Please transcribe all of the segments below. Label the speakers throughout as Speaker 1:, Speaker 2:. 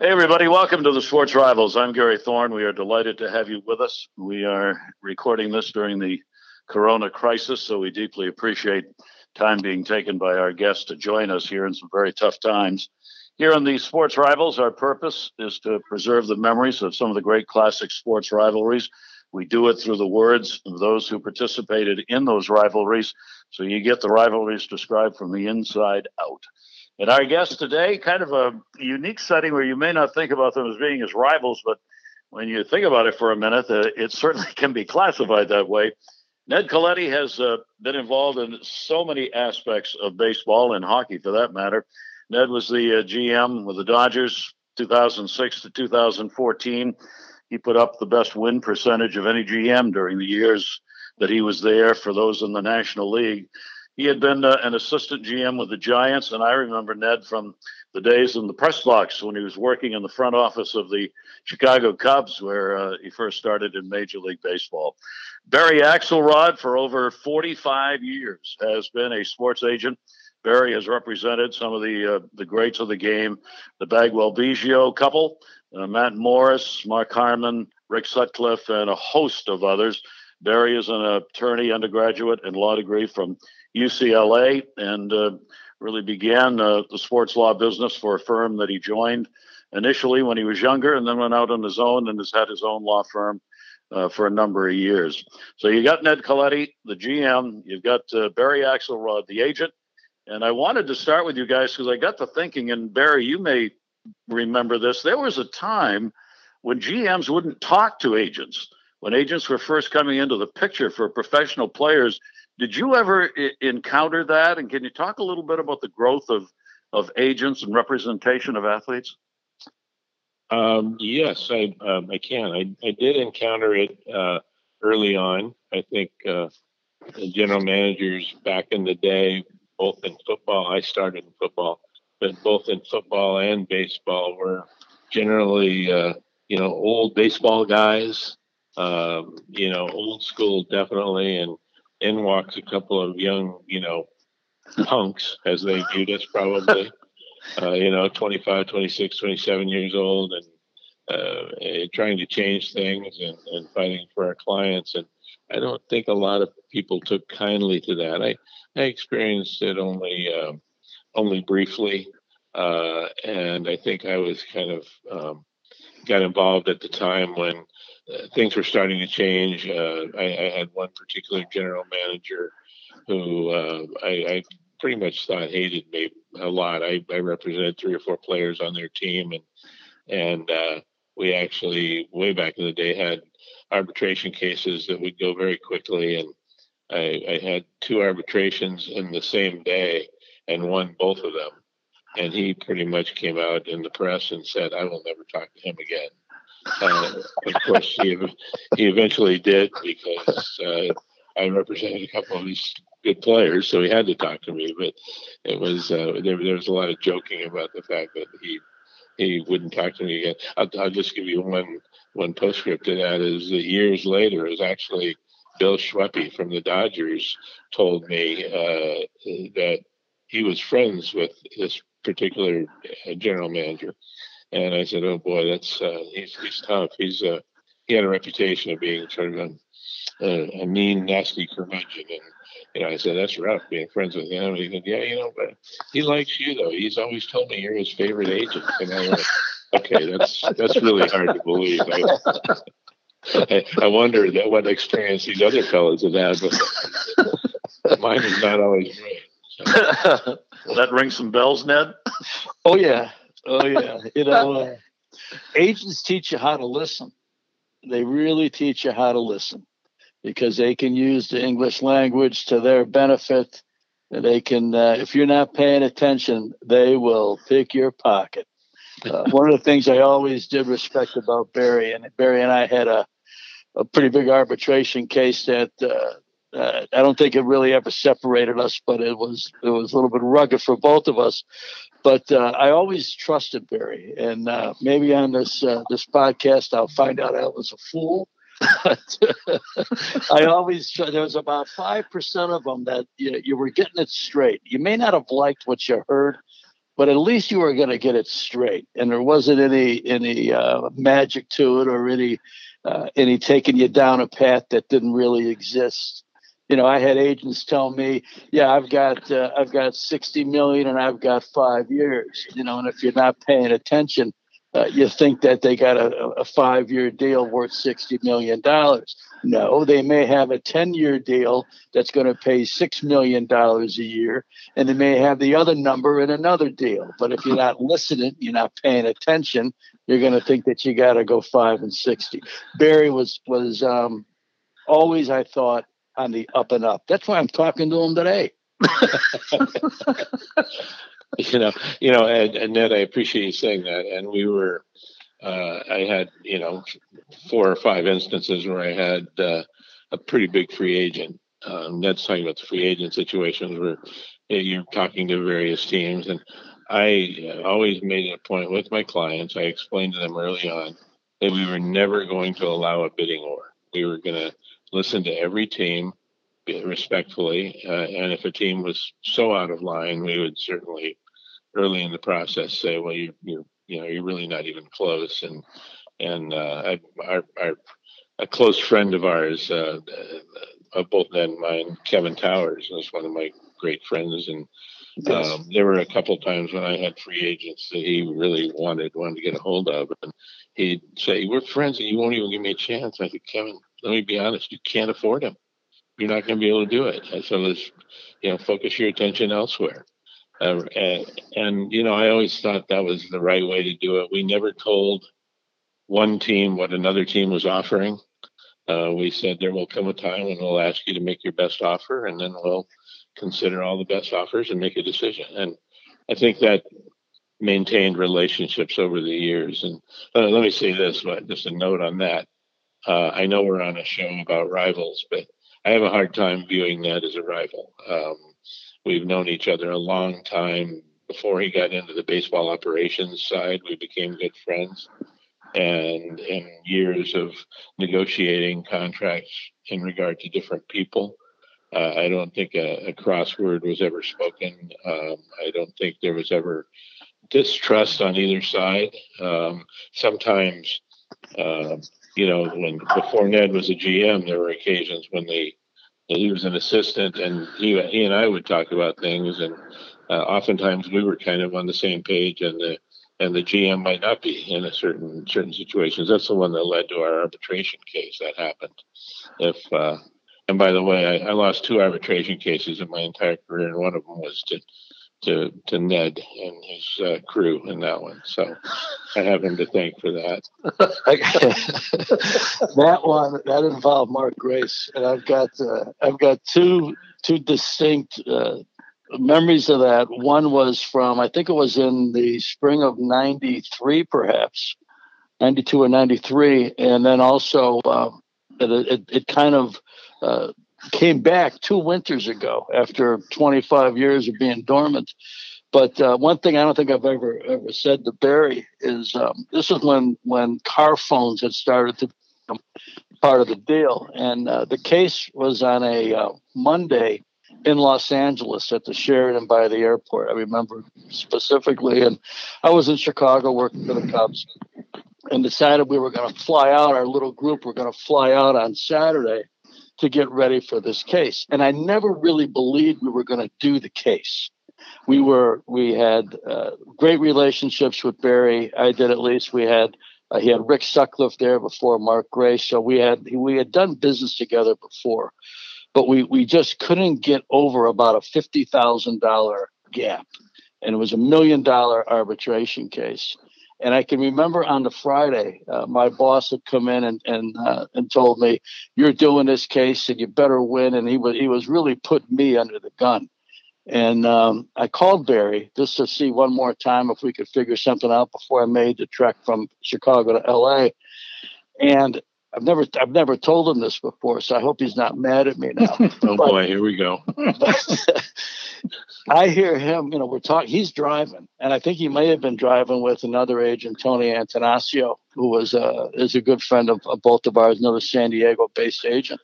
Speaker 1: Hey, everybody, welcome to the Sports Rivals. I'm Gary Thorne. We are delighted to have you with us. We are recording this during the corona crisis, so we deeply appreciate time being taken by our guests to join us here in some very tough times. Here on the Sports Rivals, our purpose is to preserve the memories of some of the great classic sports rivalries. We do it through the words of those who participated in those rivalries, so you get the rivalries described from the inside out. And our guest today, kind of a unique setting where you may not think about them as being as rivals, but when you think about it for a minute, uh, it certainly can be classified that way. Ned Colletti has uh, been involved in so many aspects of baseball and hockey, for that matter. Ned was the uh, GM with the Dodgers 2006 to 2014. He put up the best win percentage of any GM during the years that he was there for those in the National League he had been uh, an assistant GM with the Giants, and I remember Ned from the days in the press box when he was working in the front office of the Chicago Cubs, where uh, he first started in Major League Baseball. Barry Axelrod, for over 45 years, has been a sports agent. Barry has represented some of the uh, the greats of the game, the Bagwell Biggio couple, uh, Matt Morris, Mark Harmon, Rick Sutcliffe, and a host of others. Barry is an attorney, undergraduate, and law degree from UCLA and uh, really began uh, the sports law business for a firm that he joined initially when he was younger and then went out on his own and has had his own law firm uh, for a number of years. So you got Ned Colletti, the GM, you've got uh, Barry Axelrod, the agent. And I wanted to start with you guys because I got to thinking, and Barry, you may remember this. There was a time when GMs wouldn't talk to agents. When agents were first coming into the picture for professional players, did you ever I- encounter that? And can you talk a little bit about the growth of of agents and representation of athletes?
Speaker 2: Um, yes, I um, I can. I, I did encounter it uh, early on. I think uh, general managers back in the day, both in football, I started in football, but both in football and baseball were generally uh, you know old baseball guys. Um, you know, old school definitely, and in walks a couple of young, you know, punks as they viewed us probably, uh, you know, 25, 26, 27 years old and uh, eh, trying to change things and, and fighting for our clients. And I don't think a lot of people took kindly to that. I, I experienced it only, um, only briefly. Uh, and I think I was kind of um, got involved at the time when things were starting to change. Uh, I, I, had one particular general manager who uh, I, I, pretty much thought hated me a lot. I, I, represented three or four players on their team, and and uh, we actually way back in the day had arbitration cases that would go very quickly, and I, had two arbitrations in the same day and won both of them. And he pretty much came out in the press and said, "I will never talk to him again." Uh, of course, he, he eventually did because uh, I represented a couple of these good players, so he had to talk to me. But it was uh, there, there was a lot of joking about the fact that he he wouldn't talk to me again. I'll, I'll just give you one one postscript to that is that years later is actually Bill Schweppe from the Dodgers told me uh, that he was friends with this particular uh, general manager and I said, "Oh boy, that's uh, he's he's tough. He's uh, he had a reputation of being sort of a, a, a mean, nasty curmudgeon." And you know, I said, "That's rough being friends with him." And he said, "Yeah, you know, but he likes you though. He's always told me you're his favorite agent." And I went, "Okay, that's that's really hard to believe." I, I, I wonder that what experience these other fellows have had, but mine is not always great.
Speaker 1: So. that rings some bells, Ned.
Speaker 3: Oh yeah, oh yeah, you know, uh, agents teach you how to listen. They really teach you how to listen because they can use the English language to their benefit. They can, uh, if you're not paying attention, they will pick your pocket. Uh, one of the things I always did respect about Barry, and Barry and I had a, a pretty big arbitration case that uh, uh, I don't think it really ever separated us, but it was it was a little bit rugged for both of us but uh, I always trusted Barry, and uh, maybe on this uh, this podcast I'll find out I was a fool. I always there was about five percent of them that you, you were getting it straight. You may not have liked what you heard, but at least you were going to get it straight, and there wasn't any any uh, magic to it or any uh, any taking you down a path that didn't really exist. You know, I had agents tell me, "Yeah, I've got uh, I've got 60 million and I've got five years." You know, and if you're not paying attention, uh, you think that they got a, a five year deal worth $60 million. No, they may have a 10 year deal that's going to pay $6 million a year, and they may have the other number in another deal. But if you're not listening, you're not paying attention, you're going to think that you got to go five and 60. Barry was, was um, always, I thought, on the up and up. That's why I'm talking to him today.
Speaker 2: you know, you know, and, and Ned, I appreciate you saying that. And we were, uh, I had, you know, four or five instances where I had uh, a pretty big free agent. Um, Ned's talking about the free agent situations where you're talking to various teams, and I uh, always made it a point with my clients. I explained to them early on that we were never going to allow a bidding war. We were going to listen to every team respectfully. Uh, and if a team was so out of line, we would certainly early in the process say, well, you, you're, you know, you're really not even close. And, and uh, our, our, a close friend of ours, uh, uh, both then mine, Kevin Towers, was one of my great friends. And um, there were a couple times when I had free agents that he really wanted wanted to get a hold of, and he'd say, "We're friends, and you won't even give me a chance." I said, "Kevin, let me be honest, you can't afford him." you're not going to be able to do it. So let's, you know, focus your attention elsewhere. Uh, and, and, you know, I always thought that was the right way to do it. We never told one team what another team was offering. Uh, we said there will come a time when we'll ask you to make your best offer, and then we'll consider all the best offers and make a decision. And I think that maintained relationships over the years. And uh, let me say this, but just a note on that. Uh, I know we're on a show about rivals, but I have a hard time viewing that as a rival. Um, we've known each other a long time. Before he got into the baseball operations side, we became good friends. And in years of negotiating contracts in regard to different people, uh, I don't think a, a, crossword was ever spoken. Um, I don't think there was ever distrust on either side. Um, sometimes, uh, you know, when before Ned was a GM, there were occasions when he was an assistant, and he he and I would talk about things, and uh, oftentimes we were kind of on the same page, and the and the GM might not be in a certain certain situations. That's the one that led to our arbitration case that happened. If uh, and by the way, I, I lost two arbitration cases in my entire career, and one of them was to to to Ned and his uh, crew in that one. So I have him to thank for that.
Speaker 3: that one that involved Mark Grace, and I've got uh, I've got two two distinct uh, memories of that. One was from I think it was in the spring of '93, perhaps '92 or '93, and then also um, it, it, it kind of uh, came back two winters ago after 25 years of being dormant. But uh, one thing I don't think I've ever ever said to Barry is um, this is when when car phones had started to become part of the deal, and uh, the case was on a uh, Monday in Los Angeles at the Sheraton by the airport. I remember specifically, and I was in Chicago working for the Cubs, and decided we were going to fly out. Our little group were going to fly out on Saturday to get ready for this case. And I never really believed we were going to do the case. We were we had uh, great relationships with Barry. I did at least. We had uh, he had Rick Sutcliffe there before Mark Grace, so we had we had done business together before, but we we just couldn't get over about a fifty thousand dollar gap, and it was a million dollar arbitration case. And I can remember on the Friday, uh, my boss had come in and and uh, and told me, "You're doing this case, and you better win." And he was he was really putting me under the gun. And um, I called Barry just to see one more time if we could figure something out before I made the trek from Chicago to L.A. And I've never I've never told him this before, so I hope he's not mad at me now.
Speaker 2: oh but, boy, here we go.
Speaker 3: I hear him, you know, we're talking, he's driving, and I think he may have been driving with another agent, Tony Attanasio, who was uh, is a good friend of, of both of ours, another San Diego based agent.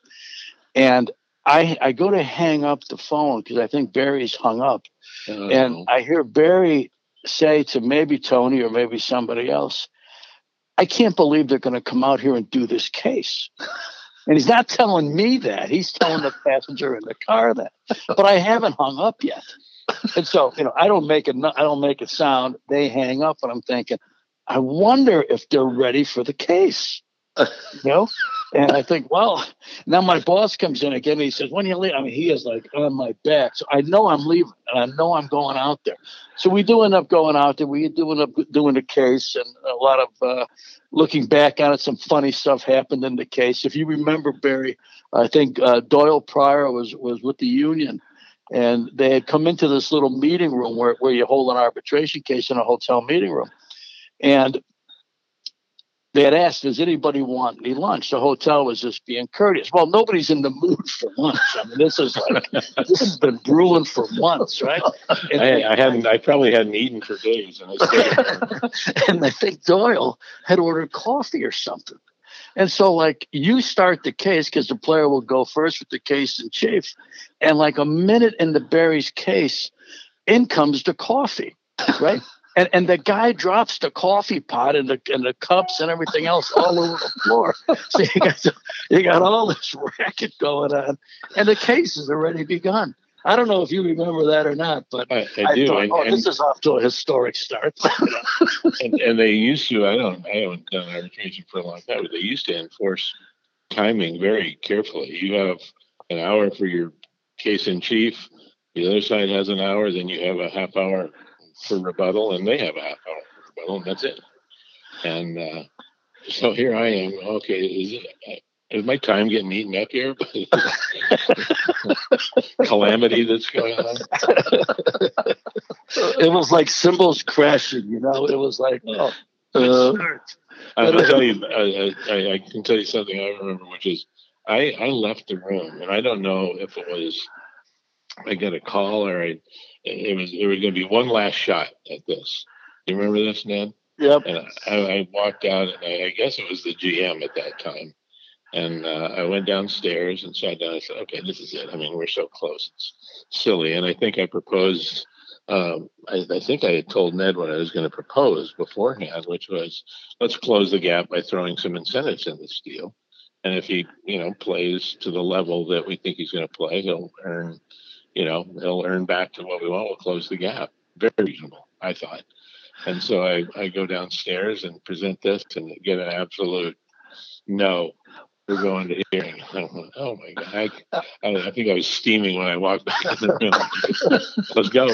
Speaker 3: And I, I go to hang up the phone because I think Barry's hung up. Uh-oh. And I hear Barry say to maybe Tony or maybe somebody else, I can't believe they're going to come out here and do this case. And he's not telling me that. He's telling the passenger in the car that. But I haven't hung up yet. And so, you know, I don't make it I don't make it sound. They hang up and I'm thinking, I wonder if they're ready for the case. You know? And I think, well, now my boss comes in again. He says, "When you leave?" I mean, he is like on my back, so I know I'm leaving, and I know I'm going out there. So we do end up going out there. We do end up doing the case, and a lot of uh, looking back on it. Some funny stuff happened in the case. If you remember, Barry, I think uh, Doyle Pryor was was with the union, and they had come into this little meeting room where where you hold an arbitration case in a hotel meeting room, and they had asked, does anybody want any lunch? The hotel was just being courteous. Well, nobody's in the mood for lunch. I mean, this is like, this has been brewing for months, right?
Speaker 2: And I, I hadn't, I probably hadn't eaten for days. And I,
Speaker 3: and I think Doyle had ordered coffee or something. And so, like, you start the case because the player will go first with the case in chief. And like a minute in the Barry's case, in comes the coffee, right? And and the guy drops the coffee pot and the and the cups and everything else all over the floor. So you got you got all this racket going on, and the case has already begun. I don't know if you remember that or not, but
Speaker 2: I, I, I do.
Speaker 3: Thought, and, oh, and, this is off to a historic start.
Speaker 2: and, and, they used to. I don't. I haven't done arbitration for a long time, but they used to enforce timing very carefully. You have an hour for your case in chief. The other side has an hour. Then you have a half hour for rebuttal, and they have a half hour for rebuttal, and that's it. And uh, so here I am. Okay, is it? Is my time getting eaten up here? Calamity that's going on.
Speaker 3: it was like cymbals crashing, you know. It was like, oh, uh,
Speaker 2: I'll tell you. I, I, I, can tell you something I remember, which is I, I left the room, and I don't know if it was I got a call or I it was it was going to be one last shot at this. You remember this, Ned?
Speaker 3: Yep.
Speaker 2: And I, I walked out, and I, I, guess it was the GM at that time. And uh, I went downstairs and sat down. I said, "Okay, this is it. I mean, we're so close. It's silly." And I think I proposed. Um, I, I, think I had told Ned what I was going to propose beforehand, which was let's close the gap by throwing some incentives in this deal. And if he, you know, plays to the level that we think he's going to play, he'll earn you know, he'll earn back to what we want. We'll close the gap. Very reasonable, I thought. And so I, I go downstairs and present this and get an absolute no. We're going to hearing. Went, oh, oh my god! I, I, think I was steaming when I walked back in the room. Let's go.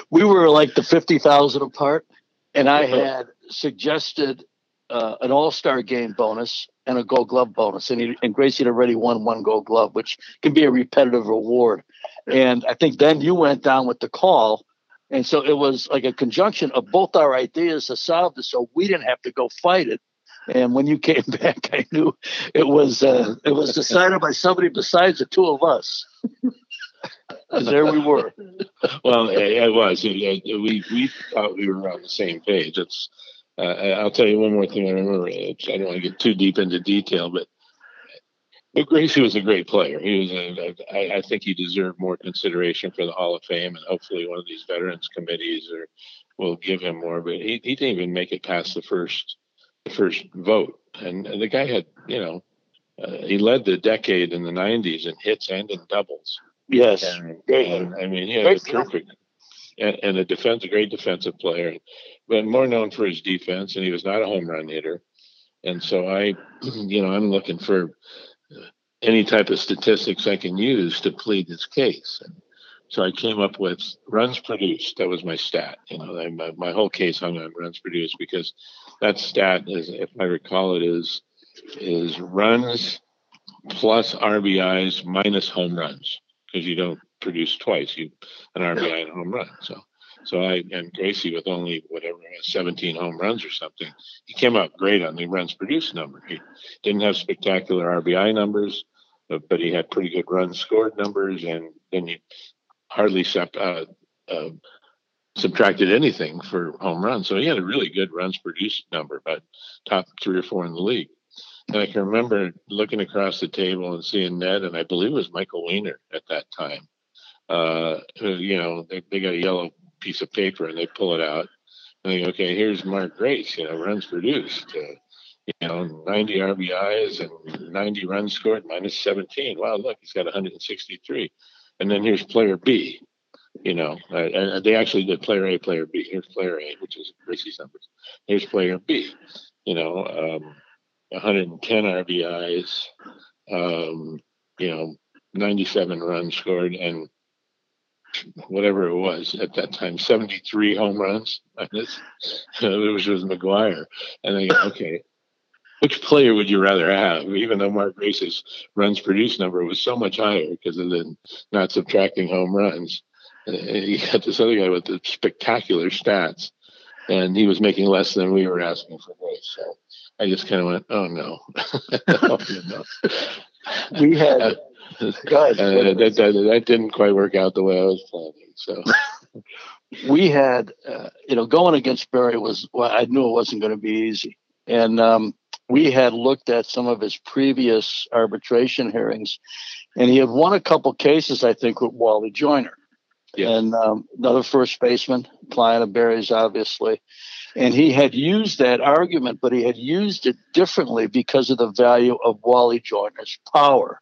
Speaker 3: we were like the fifty thousand apart, and I uh-huh. had suggested uh, an All Star game bonus and a Gold Glove bonus, and he, and Gracie had already won one Gold Glove, which can be a repetitive reward. And I think then you went down with the call, and so it was like a conjunction of both our ideas to solve this, so we didn't have to go fight it. And when you came back, I knew it was uh, it was decided by somebody besides the two of us. there we were.
Speaker 2: Well, it was. We we thought we were on the same page. It's uh, I'll tell you one more thing I remember. I don't want to get too deep into detail, but but Gracie was a great player. He was. A, I, I think he deserved more consideration for the Hall of Fame, and hopefully one of these veterans committees or will give him more. But he, he didn't even make it past the first the first vote, and, and the guy had you know uh, he led the decade in the '90s in hits and in doubles.
Speaker 3: Yes,
Speaker 2: and, and, I mean he had a terrific and, and a defense, a great defensive player but more known for his defense, and he was not a home run hitter. And so I, you know, I'm looking for any type of statistics I can use to plead this case. And so I came up with runs produced. That was my stat. You know, my, my whole case hung on runs produced because that stat is, if I recall it, is is runs plus RBIs minus home runs because you don't produce twice. You an RBI and a home run. So so I and Gracie with only whatever 17 home runs or something, he came out great on the runs produced number. He didn't have spectacular RBI numbers, but, but he had pretty good runs scored numbers, and then he hardly uh, uh, subtracted anything for home runs. So he had a really good runs produced number, but top three or four in the league. And I can remember looking across the table and seeing Ned, and I believe it was Michael Weiner at that time. Uh, you know, they, they got a yellow piece of paper and they pull it out. And they go, okay, here's Mark Grace, you know, runs produced, uh, you know, 90 RBIs and 90 runs scored minus 17. Wow, look, he's got 163. And then here's player B, you know, uh, and they actually did player A, player B. Here's player A, which is Gracie's numbers. Here's player B, you know, um, 110 RBIs, um, you know, 97 runs scored, and whatever it was at that time, 73 home runs. it was with McGwire. And then, okay, which player would you rather have? Even though Mark Grace's runs produced number was so much higher because of the not subtracting home runs. And you got this other guy with the spectacular stats, and he was making less than we were asking for Grace. So I just kind of went, oh no.
Speaker 3: we had uh, uh,
Speaker 2: uh, that, that, that, didn't quite work out the way I was planning. So
Speaker 3: we had, uh, you know, going against Barry was, well, I knew it wasn't going to be easy. And um, we had looked at some of his previous arbitration hearings, and he had won a couple cases, I think, with Wally Joyner. Yeah. And um, another first baseman, client of Barry's, obviously. And he had used that argument, but he had used it differently because of the value of Wally Joyner's power.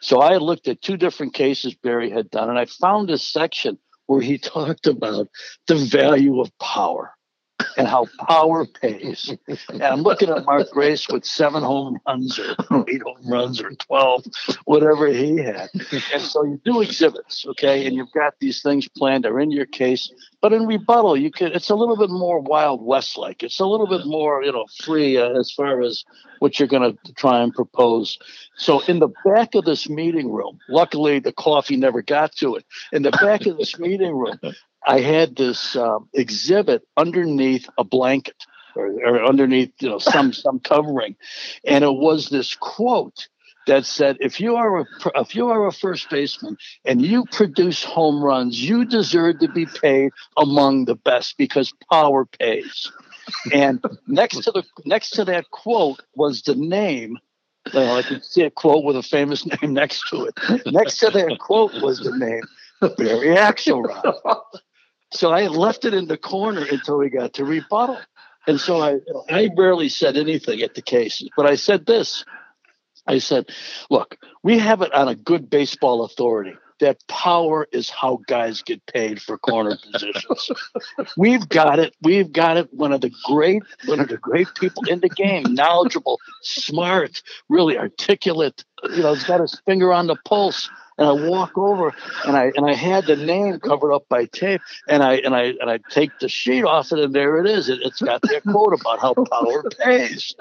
Speaker 3: So I looked at two different cases Barry had done, and I found a section where he talked about the value of power and how power pays. And I'm looking at Mark Grace with seven home runs or eight home runs or 12, whatever he had. And so you do exhibits, okay, and you've got these things planned are in your case. But in rebuttal, you could it's a little bit more Wild West like. It's a little bit more, you know, free uh, as far as what you're going to try and propose. So in the back of this meeting room, luckily the coffee never got to it. In the back of this meeting room, I had this um, exhibit underneath a blanket or, or underneath you know some some covering, and it was this quote that said, "If you are a if you are a first baseman and you produce home runs, you deserve to be paid among the best because power pays." and next to the next to that quote was the name. Well, I can see a quote with a famous name next to it. Next to that quote was the name Barry Axelrod. So I left it in the corner until we got to rebuttal. And so I, I barely said anything at the cases, but I said this. I said, look, we have it on a good baseball authority that power is how guys get paid for corner positions. We've got it. We've got it. One of the great, one of the great people in the game, knowledgeable, smart, really articulate. You know, he's got his finger on the pulse and I walk over and I and I had the name covered up by tape and I and I and I take the sheet off it and there it is. It, has got their quote about how power pays.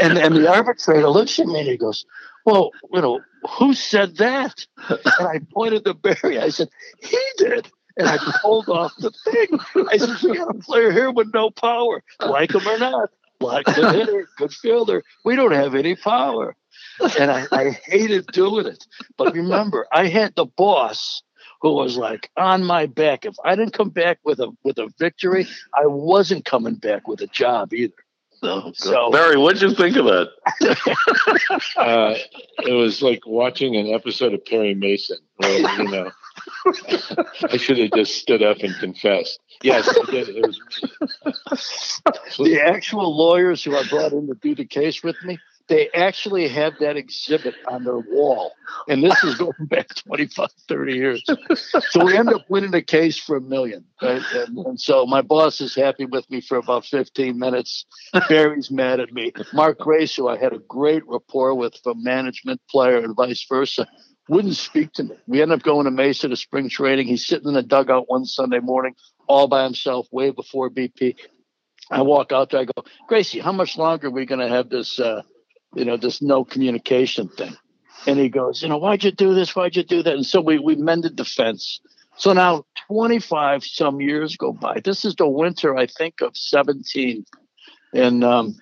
Speaker 3: and and the arbitrator looks at me and he goes, Well, you know, who said that? And I pointed to Barry. I said, He did. And I pulled off the thing. I said, We got a player here with no power, like him or not. Like good hitter, good fielder. We don't have any power and I, I hated doing it. But remember, I had the boss who was like on my back. If I didn't come back with a with a victory, I wasn't coming back with a job either.
Speaker 1: Oh, so Barry, what'd you think of that?
Speaker 2: uh, it was like watching an episode of Perry Mason. Where, you know, I should have just stood up and confessed. Yes, I did. It was
Speaker 3: the actual lawyers who I brought in to do the case with me they actually have that exhibit on their wall. And this is going back 25, 30 years. So we end up winning the case for a million. Right? And, and, so my boss is happy with me for about 15 minutes. Barry's mad at me. Mark Grace, who I had a great rapport with from management, player, and vice versa, wouldn't speak to me. We end up going to Mesa to spring training. He's sitting in the dugout one Sunday morning all by himself, way before BP. I walk out there. I go, Gracie, how much longer are we going to have this uh, you know, this no communication thing. And he goes, you know, why'd you do this? Why'd you do that? And so we, we mended the fence. So now 25 some years go by. This is the winter, I think, of 17. And um,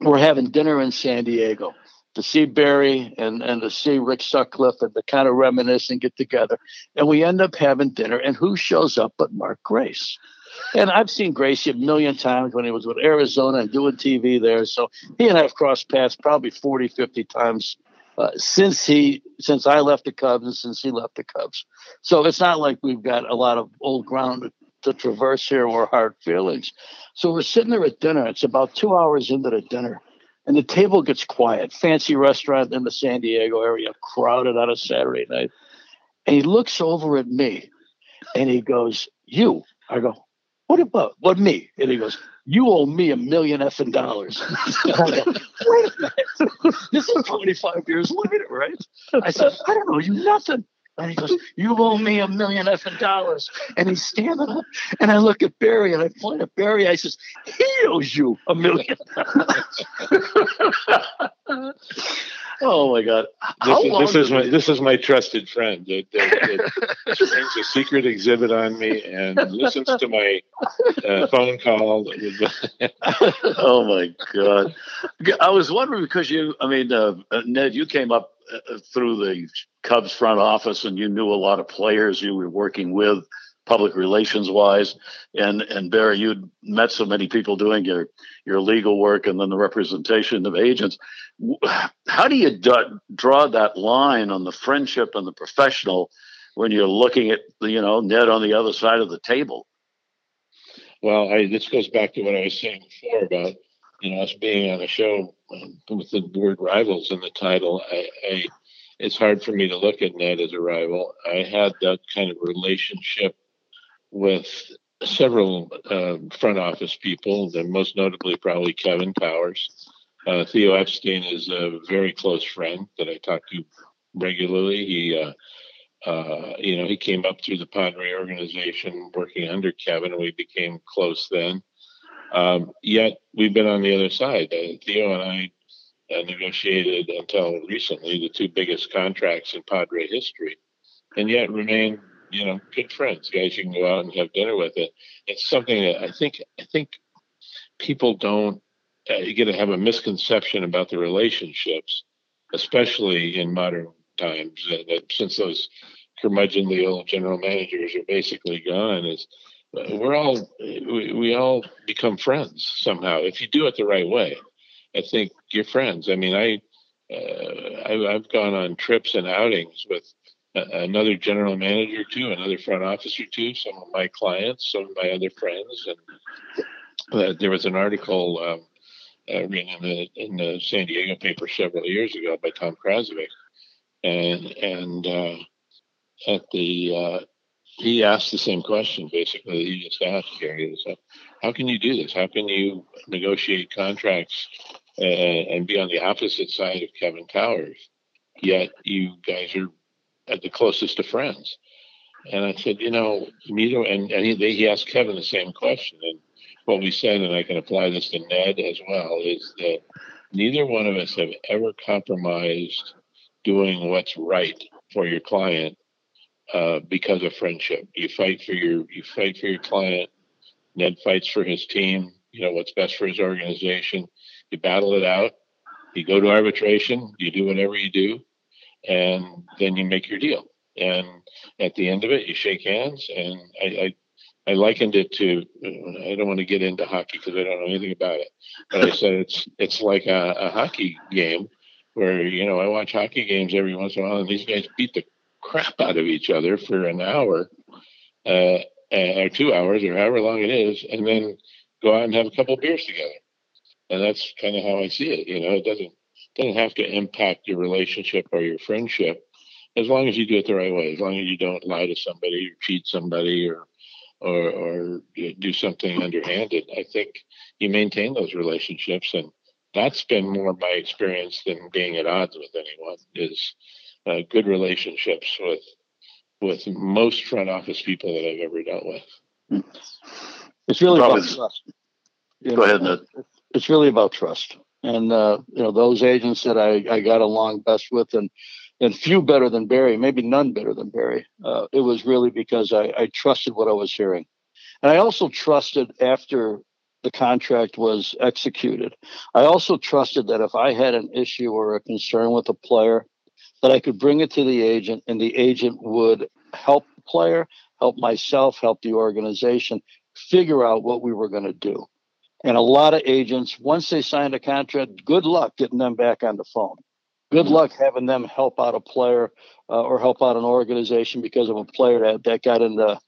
Speaker 3: we're having dinner in San Diego to see Barry and, and to see Rick Sutcliffe and to kind of reminisce and get together. And we end up having dinner. And who shows up but Mark Grace? And I've seen Gracie a million times when he was with Arizona and doing TV there. So he and I have crossed paths probably 40, 50 times uh, since he since I left the Cubs and since he left the Cubs. So it's not like we've got a lot of old ground to traverse here or hard feelings. So we're sitting there at dinner. It's about two hours into the dinner, and the table gets quiet. Fancy restaurant in the San Diego area, crowded on a Saturday night. And he looks over at me, and he goes, "You." I go, "What about what me?" And he goes, "You owe me a million effing dollars." I go, Wait a minute. this is 25 years later, right? I said, "I don't owe you nothing." And he goes, You owe me a million effing dollars. And he's standing up. And I look at Barry and I point at Barry. I says, He owes you a million oh my God.
Speaker 2: This is, this is my this is my trusted friend that, that, that brings a secret exhibit on me and listens to my uh, phone call.
Speaker 1: oh my God. I was wondering because you, I mean, uh, Ned, you came up Uh, through the Cubs front office and you knew a lot of players you were working with public relations wise. And and Barry you'd met so many people doing your your legal work and then the representation of agents. How do you d- draw that line on the friendship and the professional when you're looking at you know Ned on the other side of the table?
Speaker 2: Well I, this goes back to what I was saying before about you know us being on a show with the word rivals in the title I, I it's hard for me to look at Ned as a rival. I had that kind of relationship with several uh, front office people, and most notably probably Kevin Towers. Uh, Theo Epstein is a very close friend that I talk to regularly. He, uh, uh, you know, he came up through the Padre organization working under Kevin, and we became close then. Um, yet we've been on the other side. Uh, Theo and I uh, negotiated until recently the two biggest contracts in Padre history, and yet remain, you know, good friends, guys you can go out and have dinner with. It. It's something that I think I think people don't uh, you get to have a misconception about the relationships, especially in modern times. Uh, that since those curmudgeonly old general managers are basically gone, is we're all we, we all become friends somehow if you do it the right way. I think you're friends. I mean, I, uh, I have gone on trips and outings with another general manager too, another front officer too, some of my clients, some of my other friends, and uh, there was an article um, uh, written in the in the San Diego paper several years ago by Tom Krasovic, and and uh, at the uh, he asked the same question basically that you just asked Gary. How can you do this? How can you negotiate contracts uh, and be on the opposite side of Kevin Towers, yet you guys are at the closest of friends. And I said, you know, neither, and, and he, he asked Kevin the same question. And what we said, and I can apply this to Ned as well, is that neither one of us have ever compromised doing what's right for your client uh, because of friendship. You fight for your you fight for your client. Ned fights for his team. You know what's best for his organization you battle it out, you go to arbitration, you do whatever you do, and then you make your deal. And at the end of it, you shake hands. And I, I, I likened it to I don't want to get into hockey because I don't know anything about it, but I said it's it's like a, a hockey game where you know I watch hockey games every once in a while, and these guys beat the crap out of each other for an hour, uh, or two hours, or however long it is, and then go out and have a couple beers together and that's kind of how I see it. You know, it doesn't doesn't have to impact your relationship or your friendship, as long as you do it the right way. As long as you don't lie to somebody or cheat somebody or or, or do something underhanded. I think you maintain those relationships, and that's been more my experience than being at odds with anyone. Is uh, good relationships with with most front office people that I've ever dealt with.
Speaker 3: It's really about trust.
Speaker 1: Go know, ahead, Ned
Speaker 3: it's really about trust. And uh, you know those agents that I, I got along best with, and and few better than Barry, maybe none better than Barry. Uh, it was really because I, I trusted what I was hearing, and I also trusted after the contract was executed. I also trusted that if I had an issue or a concern with a player, that I could bring it to the agent, and the agent would help the player, help myself, help the organization figure out what we were going to do. And a lot of agents, once they signed a contract, good luck getting them back on the phone. Good luck having them help out a player uh, or help out an organization because of a player that, that got into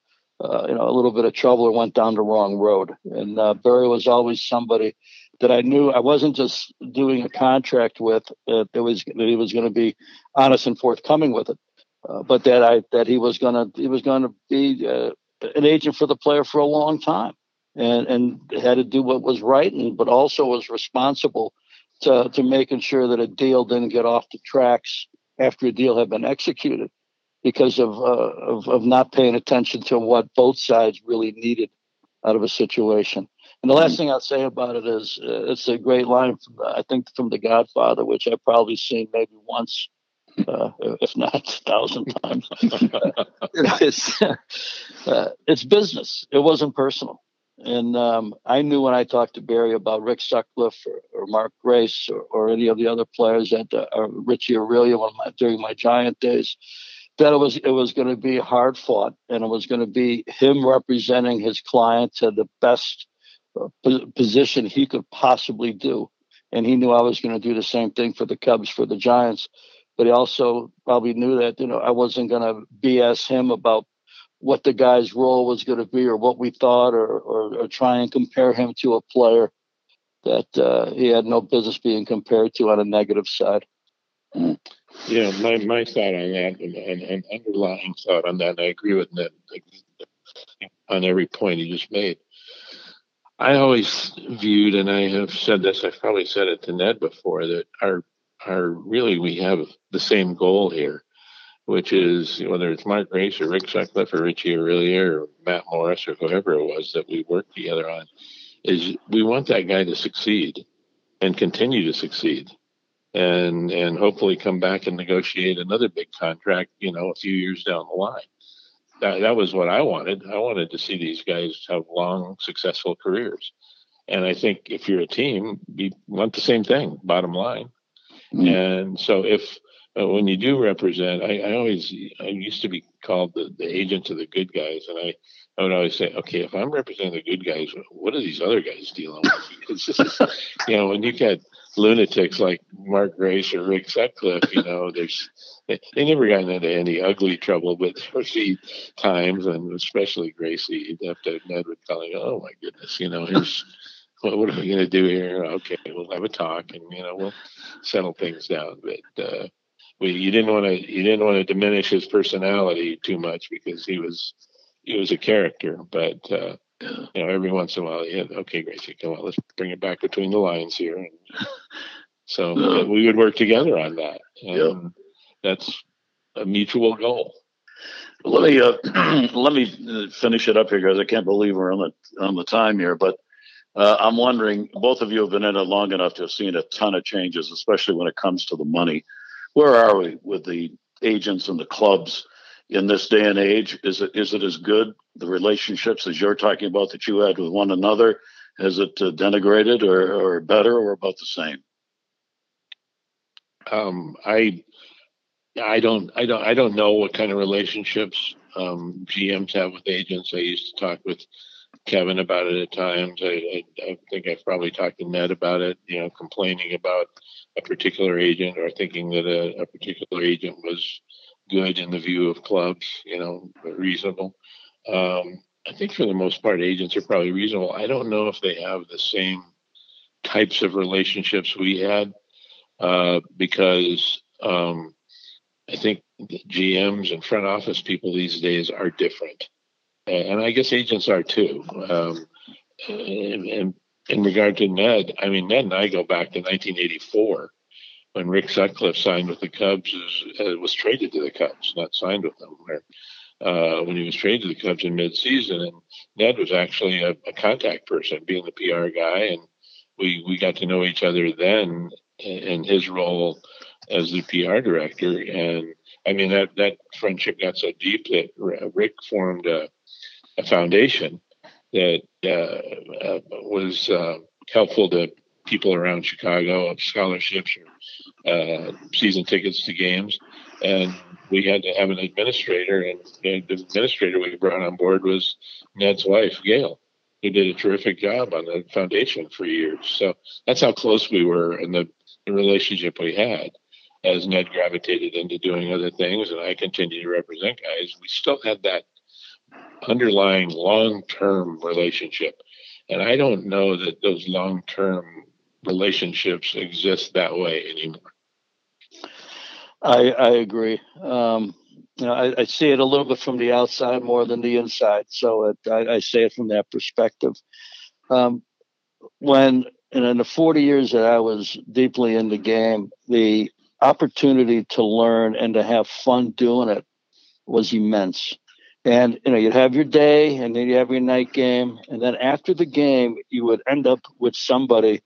Speaker 3: uh, you know a little bit of trouble or went down the wrong road. And uh, Barry was always somebody that I knew I wasn't just doing a contract with uh, that was that he was going to be honest and forthcoming with it, uh, but that I that he was going to he was going to be uh, an agent for the player for a long time, and and had to do what was right, and but also was responsible to to making sure that a deal didn't get off the tracks after a deal had been executed because of, uh, of, of not paying attention to what both sides really needed out of a situation. And the last thing I'll say about it is uh, it's a great line, from, I think, from The Godfather, which I've probably seen maybe once, uh, if not a thousand times. it's, uh, it's business. It wasn't personal. And um, I knew when I talked to Barry about Rick Sutcliffe or, or Mark Grace or, or, any of the other players that uh, or Richie Aurilia my, during my Giant days, that it was it was going to be hard fought and it was going to be him representing his client to the best uh, position he could possibly do. And he knew I was going to do the same thing for the Cubs, for the Giants. But he also probably knew that you know I wasn't going to BS him about what the guy's role was going to be or what we thought or, or, or try and compare him to a player that uh, he had no business being compared to on a negative side.
Speaker 2: Yeah, my, my thought on that and, and, and underlying thought on that, I agree with Ned on every point he just made. I always viewed, and I have said this, I've probably said it to Ned before, that our our really we have the same goal here which is whether it's Mark Grace or Rick Sutcliffe or Richie Aurilia or Matt Morris or whoever it was that we worked together on, is we want that guy to succeed and continue to succeed and and hopefully come back and negotiate another big contract, you know, a few years down the line. That, that was what I wanted. I wanted to see these guys have long, successful careers. And I think if you're a team, you want the same thing, bottom line. Mm-hmm. And so if but when you do represent, I, I always I used to be called the, the agent of the good guys, and I, I would always say, okay, if I'm representing the good guys, what are these other guys dealing with? Because you know, when you got lunatics like Mark Grace or Rick Sutcliffe, you know, there's they, they never got into any ugly trouble, but there would be times, and especially Gracie, you'd have to Ned would him, oh my goodness, you know, here's what, are we going to do here? Okay, we'll have a talk, and you know, we'll settle things down, but. uh you didn't want to you didn't want to diminish his personality too much because he was he was a character. But uh, you know, every once in a while, yeah, okay, Gracie, come on, let's bring it back between the lines here. And so uh, we would work together on that, and yep. that's a mutual goal.
Speaker 1: Let me uh, let me finish it up here, guys. I can't believe we're on the on the time here, but uh, I'm wondering. Both of you have been in it long enough to have seen a ton of changes, especially when it comes to the money where are we with the agents and the clubs in this day and age? Is it is it as good the relationships as you're talking about that you had with one another? Has it uh, denigrated or, or better or about the same?
Speaker 2: Um, I I don't I don't I don't know what kind of relationships um, GMs have with agents. I used to talk with Kevin about it at times. I, I, I, think I've probably talked to Ned about it, you know, complaining about a particular agent or thinking that a, a particular agent was good in the view of clubs, you know, reasonable. Um, I think for the most part, agents are probably reasonable. I don't know if they have the same types of relationships we had uh, because um, I think GMs and front office people these days are different and I guess agents are too. Um, and, and, in regard to Ned, I mean, Ned and I go back to 1984 when Rick Sutcliffe signed with the Cubs, was, uh, was traded to the Cubs, not signed with them. Where, uh, when he was traded to the Cubs in midseason, and Ned was actually a, a, contact person, being the PR guy, and we we got to know each other then in his role as the PR director, and I mean that that friendship got so deep that Rick formed a a foundation that uh, uh, was uh, helpful to people around Chicago of scholarships or uh, season tickets to games. And we had to have an administrator, and the administrator we brought on board was Ned's wife, Gail, who did a terrific job on the foundation for years. So that's how close we were and the, the relationship we had. as Ned gravitated into doing other things and I continued to represent guys, we still had that underlying long term relationship. And I don't know that those long term relationships exist that way anymore.
Speaker 3: I, I agree. Um, you know, I, I, see it a little bit from the outside more than the inside. So it, I, I say it from that perspective. Um, when and in the 40 years that I was deeply in the game, the opportunity to learn and to have fun doing it was immense. And you know, you'd have your day and then you have your night game. And then after the game, you would end up with somebody,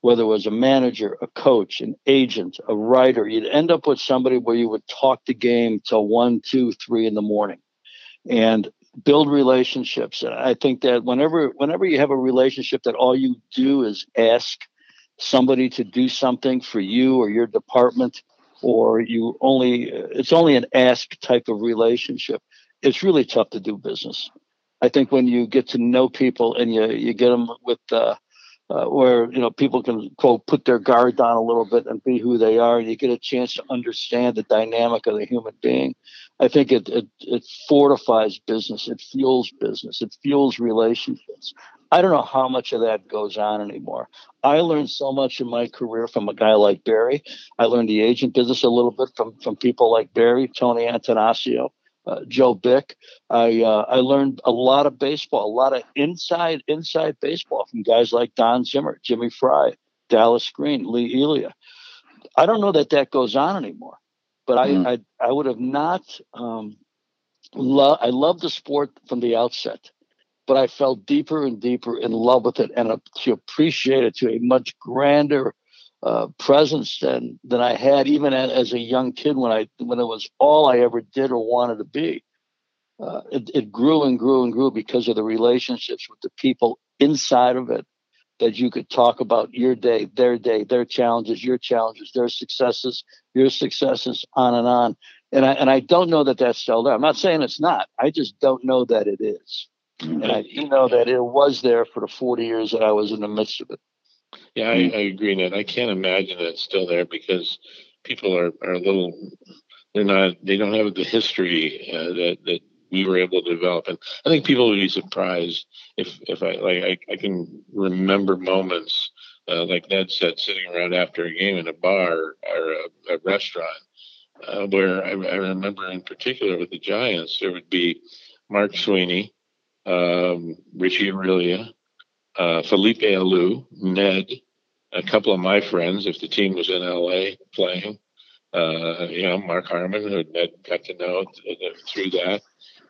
Speaker 3: whether it was a manager, a coach, an agent, a writer, you'd end up with somebody where you would talk the game till one, two, three in the morning. And build relationships. And I think that whenever whenever you have a relationship that all you do is ask somebody to do something for you or your department, or you only it's only an ask type of relationship, it's really tough to do business. I think when you get to know people and you you get them with uh, uh, where you know people can quote put their guard down a little bit and be who they are, and you get a chance to understand the dynamic of the human being. I think it, it it fortifies business, it fuels business, it fuels relationships. I don't know how much of that goes on anymore. I learned so much in my career from a guy like Barry. I learned the agent business a little bit from from people like Barry, Tony Attanasio uh, Joe Bick. I uh, I learned a lot of baseball, a lot of inside inside baseball from guys like Don Zimmer, Jimmy Frey, Dallas Green, Lee Elia. I don't know that that goes on anymore, but mm. I, I I would have not. Um, lo- I love the sport from the outset, but I fell deeper and deeper in love with it and uh, to appreciate it to a much grander uh, presence than than I had even as a young kid when I when it was all I ever did or wanted to be. Uh, it, it grew and grew and grew because of the relationships with the people inside of it that you could talk about your day, their day, their challenges, your challenges, their successes, your successes, on and on. And I and I don't know that that's still there. I'm not saying it's not. I just don't know that it is. And I do know that it was there for the 40 years that I was in the midst of it.
Speaker 2: Yeah, I, I agree, Ned. I can't imagine that it's still there because people are, are a little, they're not, they don't have the history uh, that, that we were able to develop. And I think people would be surprised if, if I, like, I, I can remember moments, uh, like Ned said, sitting around after a game in a bar or a, a restaurant, uh, where I, I, remember in particular with the Giants, there would be Mark Sweeney, um, Richie Aurilia, uh, Felipe Alou, Ned, a couple of my friends, if the team was in LA playing, uh, you know, Mark Harmon, who Ned got to know through that,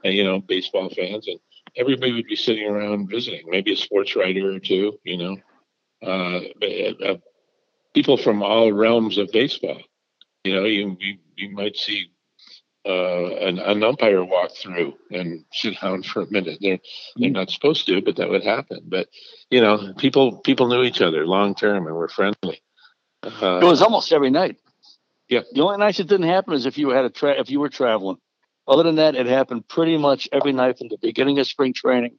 Speaker 2: and, you know, baseball fans. And everybody would be sitting around visiting, maybe a sports writer or two, you know, uh, uh, people from all realms of baseball. You know, you, you, you might see uh, an, an, umpire walk through and sit down for a minute. They're they're not supposed to, but that would happen. But you know, people people knew each other long term and were friendly.
Speaker 3: Uh, it was almost every night.
Speaker 2: Yeah.
Speaker 3: The only nights it didn't happen is if you had a tra- if you were traveling. Other than that, it happened pretty much every night from the beginning of spring training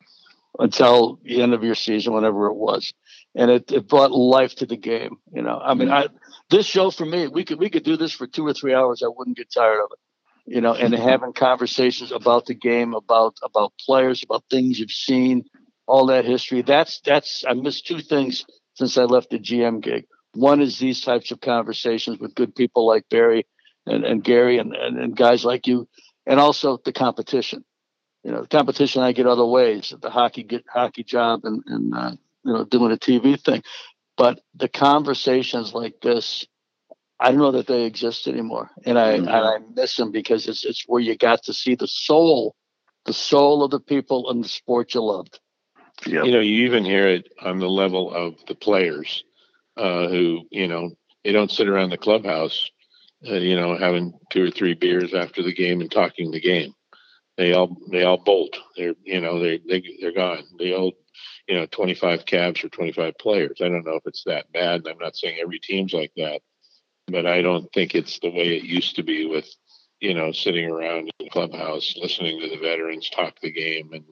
Speaker 3: until the end of your season, whenever it was. And it, it brought life to the game. You know, I mean, I, this show for me, we could we could do this for two or three hours. I wouldn't get tired of it you know, and having conversations about the game, about about players, about things you've seen, all that history. That's that's I missed two things since I left the GM gig. One is these types of conversations with good people like Barry and, and Gary and, and, and guys like you, and also the competition. You know, the competition I get other ways, at the hockey get hockey job and, and uh, you know doing a TV thing, but the conversations like this I don't know that they exist anymore, and I mm-hmm. and I miss them because it's it's where you got to see the soul, the soul of the people and the sport you loved.
Speaker 2: Yep. You know, you even hear it on the level of the players, uh, who you know they don't sit around the clubhouse, uh, you know, having two or three beers after the game and talking the game. They all they all bolt. They're you know they they they're gone. They all you know 25 cabs or 25 players. I don't know if it's that bad. I'm not saying every team's like that but I don't think it's the way it used to be with, you know, sitting around in the clubhouse listening to the veterans talk the game, and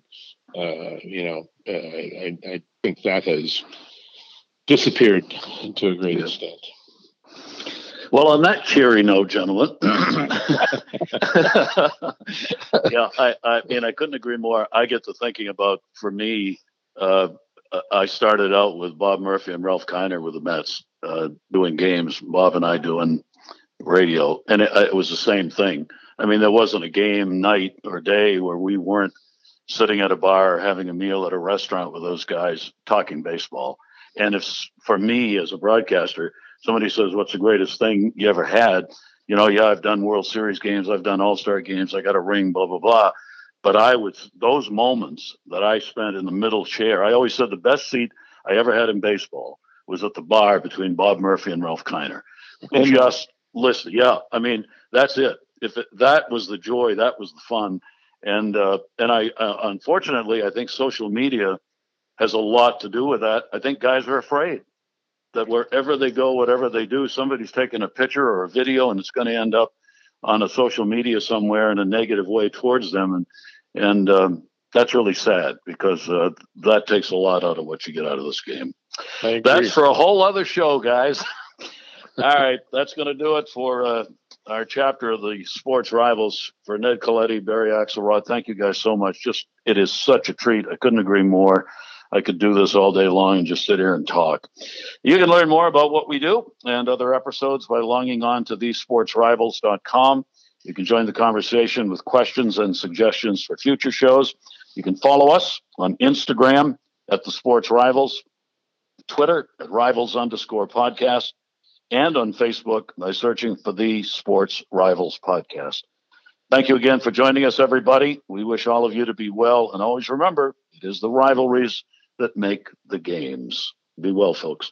Speaker 2: uh, you know, uh, I, I think that has disappeared to a great yeah. extent.
Speaker 1: Well, on that cheery note, gentlemen, yeah, I, I mean, I couldn't agree more. I get to thinking about, for me, uh, I started out with Bob Murphy and Ralph Kiner with the Mets uh, doing games. Bob and I doing radio, and it, it was the same thing. I mean, there wasn't a game night or day where we weren't sitting at a bar having a meal at a restaurant with those guys talking baseball. And if for me as a broadcaster, somebody says, "What's the greatest thing you ever had?" You know, yeah, I've done World Series games, I've done All Star games, I got a ring, blah blah blah. But I would those moments that I spent in the middle chair. I always said the best seat I ever had in baseball was at the bar between Bob Murphy and Ralph Kiner. And just listen, yeah, I mean that's it. If it, that was the joy, that was the fun, and uh, and I uh, unfortunately I think social media has a lot to do with that. I think guys are afraid that wherever they go, whatever they do, somebody's taking a picture or a video and it's going to end up on a social media somewhere in a negative way towards them. And, and, um, that's really sad because uh, that takes a lot out of what you get out of this game. That's for a whole other show, guys. All right, that's going to do it for uh, our chapter of the sports rivals. For Ned Colletti, Barry Axelrod, thank you guys so much. Just it is such a treat. I couldn't agree more. I could do this all day long and just sit here and talk. You can learn more about what we do and other episodes by logging on to thesportsrivals.com. You can join the conversation with questions and suggestions for future shows. You can follow us on Instagram at the Sports Rivals, Twitter at Rivals underscore podcast, and on Facebook by searching for the Sports Rivals podcast. Thank you again for joining us, everybody. We wish all of you to be well, and always remember it is the rivalries that make the games. Be well, folks.